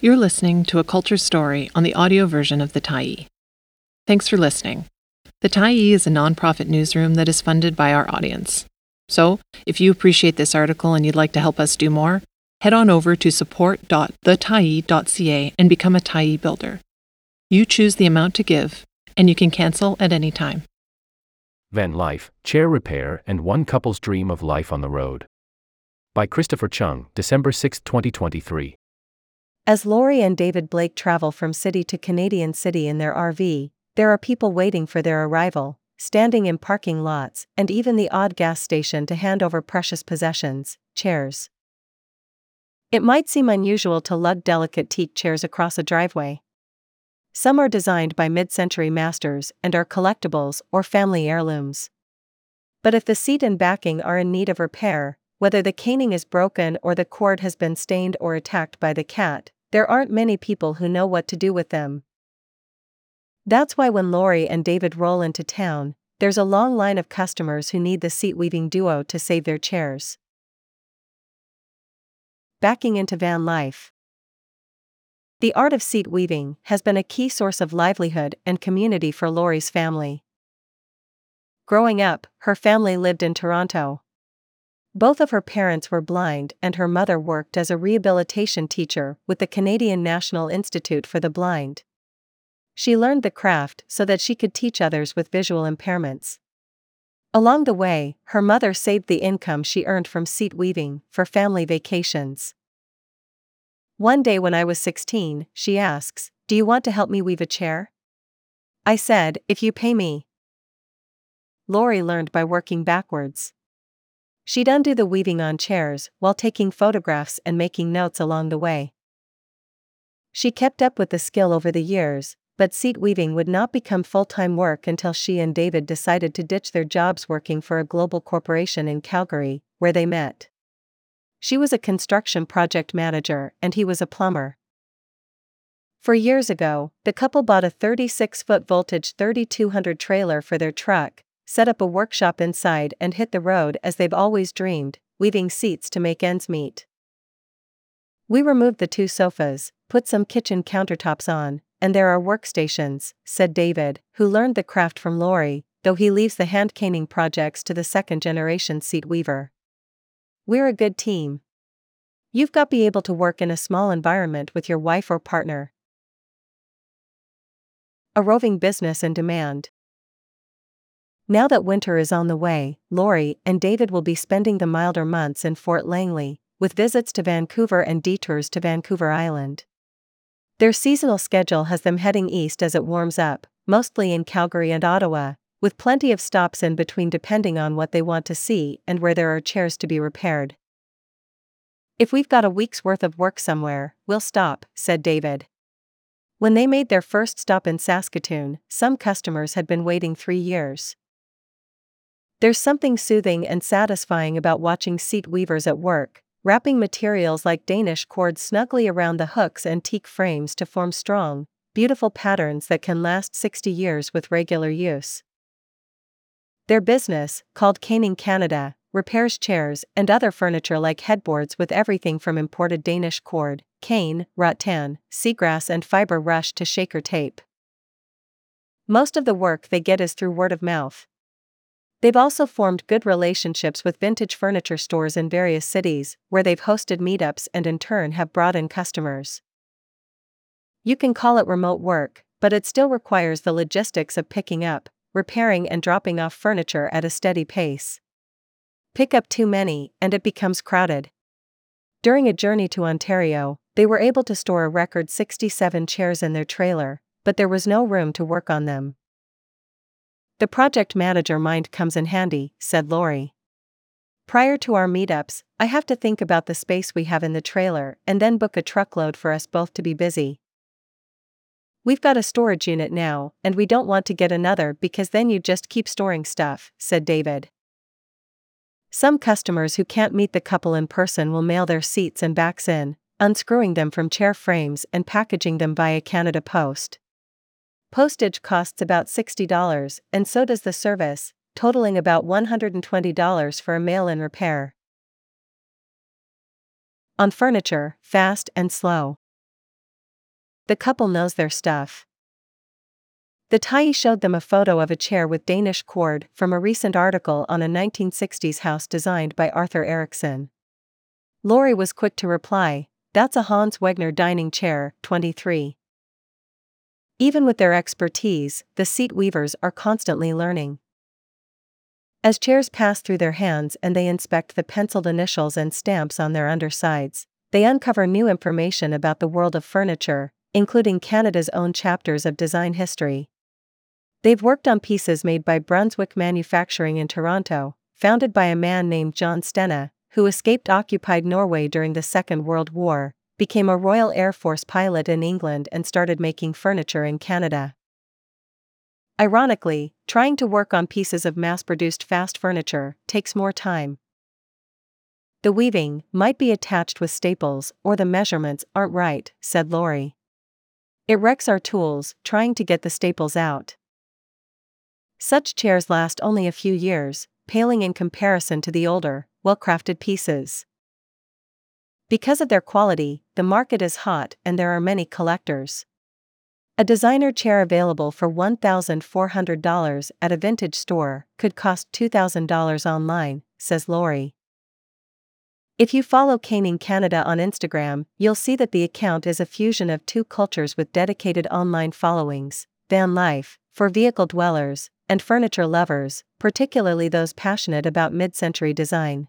You're listening to a culture story on the audio version of The Tyee. Thanks for listening. The Tyee is a nonprofit newsroom that is funded by our audience. So, if you appreciate this article and you'd like to help us do more, head on over to support.thetyee.ca and become a Tyee builder. You choose the amount to give, and you can cancel at any time. Van Life, Chair Repair, and One Couple's Dream of Life on the Road. By Christopher Cheung, December 6, 2023. As Lori and David Blake travel from city to Canadian city in their RV, there are people waiting for their arrival, standing in parking lots, and even the odd gas station to hand over precious possessions, chairs. It might seem unusual to lug delicate teak chairs across a driveway. Some are designed by mid century masters and are collectibles or family heirlooms. But if the seat and backing are in need of repair, whether the caning is broken or the cord has been stained or attacked by the cat, there aren't many people who know what to do with them. That's why when Lori and David roll into town, there's a long line of customers who need the seat weaving duo to save their chairs. Backing into van life. The art of seat weaving has been a key source of livelihood and community for Lori's family. Growing up, her family lived in Toronto. Both of her parents were blind, and her mother worked as a rehabilitation teacher with the Canadian National Institute for the Blind. She learned the craft so that she could teach others with visual impairments. Along the way, her mother saved the income she earned from seat weaving for family vacations. One day when I was 16, she asks, Do you want to help me weave a chair? I said, If you pay me. Lori learned by working backwards. She'd undo the weaving on chairs while taking photographs and making notes along the way. She kept up with the skill over the years, but seat weaving would not become full time work until she and David decided to ditch their jobs working for a global corporation in Calgary, where they met. She was a construction project manager and he was a plumber. For years ago, the couple bought a 36 foot voltage 3200 trailer for their truck, set up a workshop inside and hit the road as they've always dreamed, weaving seats to make ends meet. We removed the two sofas, put some kitchen countertops on, and there are workstations, said David, who learned the craft from Lori, though he leaves the hand caning projects to the second generation seat weaver. We're a good team. You've got to be able to work in a small environment with your wife or partner. A roving business in demand. Now that winter is on the way, Lori and David will be spending the milder months in Fort Langley, with visits to Vancouver and detours to Vancouver Island. Their seasonal schedule has them heading east as it warms up, mostly in Calgary and Ottawa, with plenty of stops in between depending on what they want to see and where there are chairs to be repaired. If we've got a week's worth of work somewhere, we'll stop, said David. When they made their first stop in Saskatoon, some customers had been waiting three years. There's something soothing and satisfying about watching seat weavers at work, wrapping materials like Danish cord snugly around the hooks and teak frames to form strong, beautiful patterns that can last 60 years with regular use. Their business, called Caning Canada, repairs chairs and other furniture like headboards with everything from imported Danish cord, cane, rattan, seagrass, and fiber rush to shaker tape. Most of the work they get is through word of mouth. They've also formed good relationships with vintage furniture stores in various cities, where they've hosted meetups and in turn have brought in customers. You can call it remote work, but it still requires the logistics of picking up, repairing, and dropping off furniture at a steady pace. Pick up too many, and it becomes crowded. During a journey to Ontario, they were able to store a record 67 chairs in their trailer, but there was no room to work on them. The project manager mind comes in handy, said Lori. Prior to our meetups, I have to think about the space we have in the trailer and then book a truckload for us both to be busy. We've got a storage unit now, and we don't want to get another because then you just keep storing stuff, said David. Some customers who can't meet the couple in person will mail their seats and backs in, unscrewing them from chair frames and packaging them via Canada Post. Postage costs about $60, and so does the service, totaling about $120 for a mail in repair. On furniture, fast and slow. the couple knows their stuff. The Tyee showed them a photo of a chair with Danish cord from a recent article on a 1960s house designed by Arthur Erickson. Lori was quick to reply, That's a Hans Wegner dining chair, 23. Even with their expertise, the seat weavers are constantly learning. As chairs pass through their hands and they inspect the penciled initials and stamps on their undersides, they uncover new information about the world of furniture, including Canada's own chapters of design history. They've worked on pieces made by Brunswick Manufacturing in Toronto, founded by a man named John Stenne, who escaped occupied Norway during the Second World War, became a Royal Air Force pilot in England, and started making furniture in Canada. Ironically, trying to work on pieces of mass produced fast furniture takes more time. The weaving might be attached with staples or the measurements aren't right, said Lori. It wrecks our tools trying to get the staples out. Such chairs last only a few years, paling in comparison to the older, well crafted pieces. Because of their quality, the market is hot and there are many collectors. A designer chair available for $1,400 at a vintage store could cost $2,000 online, says Lori. If you follow Caning Canada on Instagram, you'll see that the account is a fusion of two cultures with dedicated online followings van life, for vehicle dwellers, and furniture lovers, particularly those passionate about mid century design.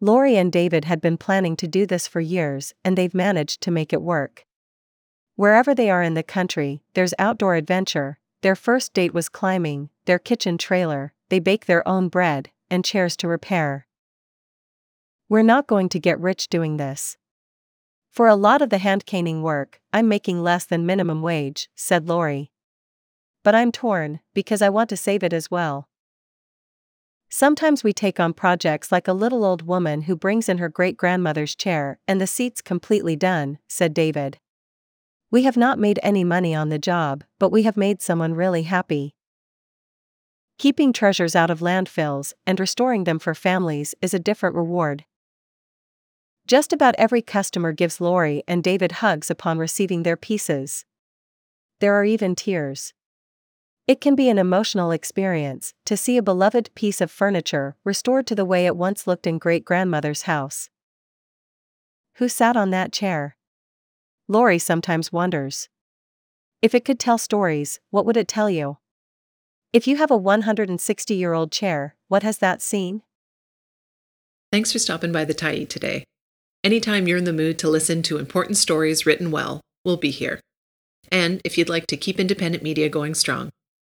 Lori and David had been planning to do this for years, and they've managed to make it work. Wherever they are in the country, there's outdoor adventure. Their first date was climbing, their kitchen trailer, they bake their own bread, and chairs to repair. We're not going to get rich doing this. For a lot of the hand caning work, I'm making less than minimum wage, said Lori but I'm torn, because I want to save it as well. Sometimes we take on projects like a little old woman who brings in her great grandmother's chair and the seat's completely done, said David. We have not made any money on the job, but we have made someone really happy. Keeping treasures out of landfills and restoring them for families is a different reward. Just about every customer gives Lori and David hugs upon receiving their pieces. There are even tears. It can be an emotional experience to see a beloved piece of furniture restored to the way it once looked in great grandmother's house. Who sat on that chair? Lori sometimes wonders. If it could tell stories, what would it tell you? If you have a 160 year old chair, what has that seen? Thanks for stopping by the Tyee today. Anytime you're in the mood to listen to important stories written well, we'll be here. And if you'd like to keep independent media going strong,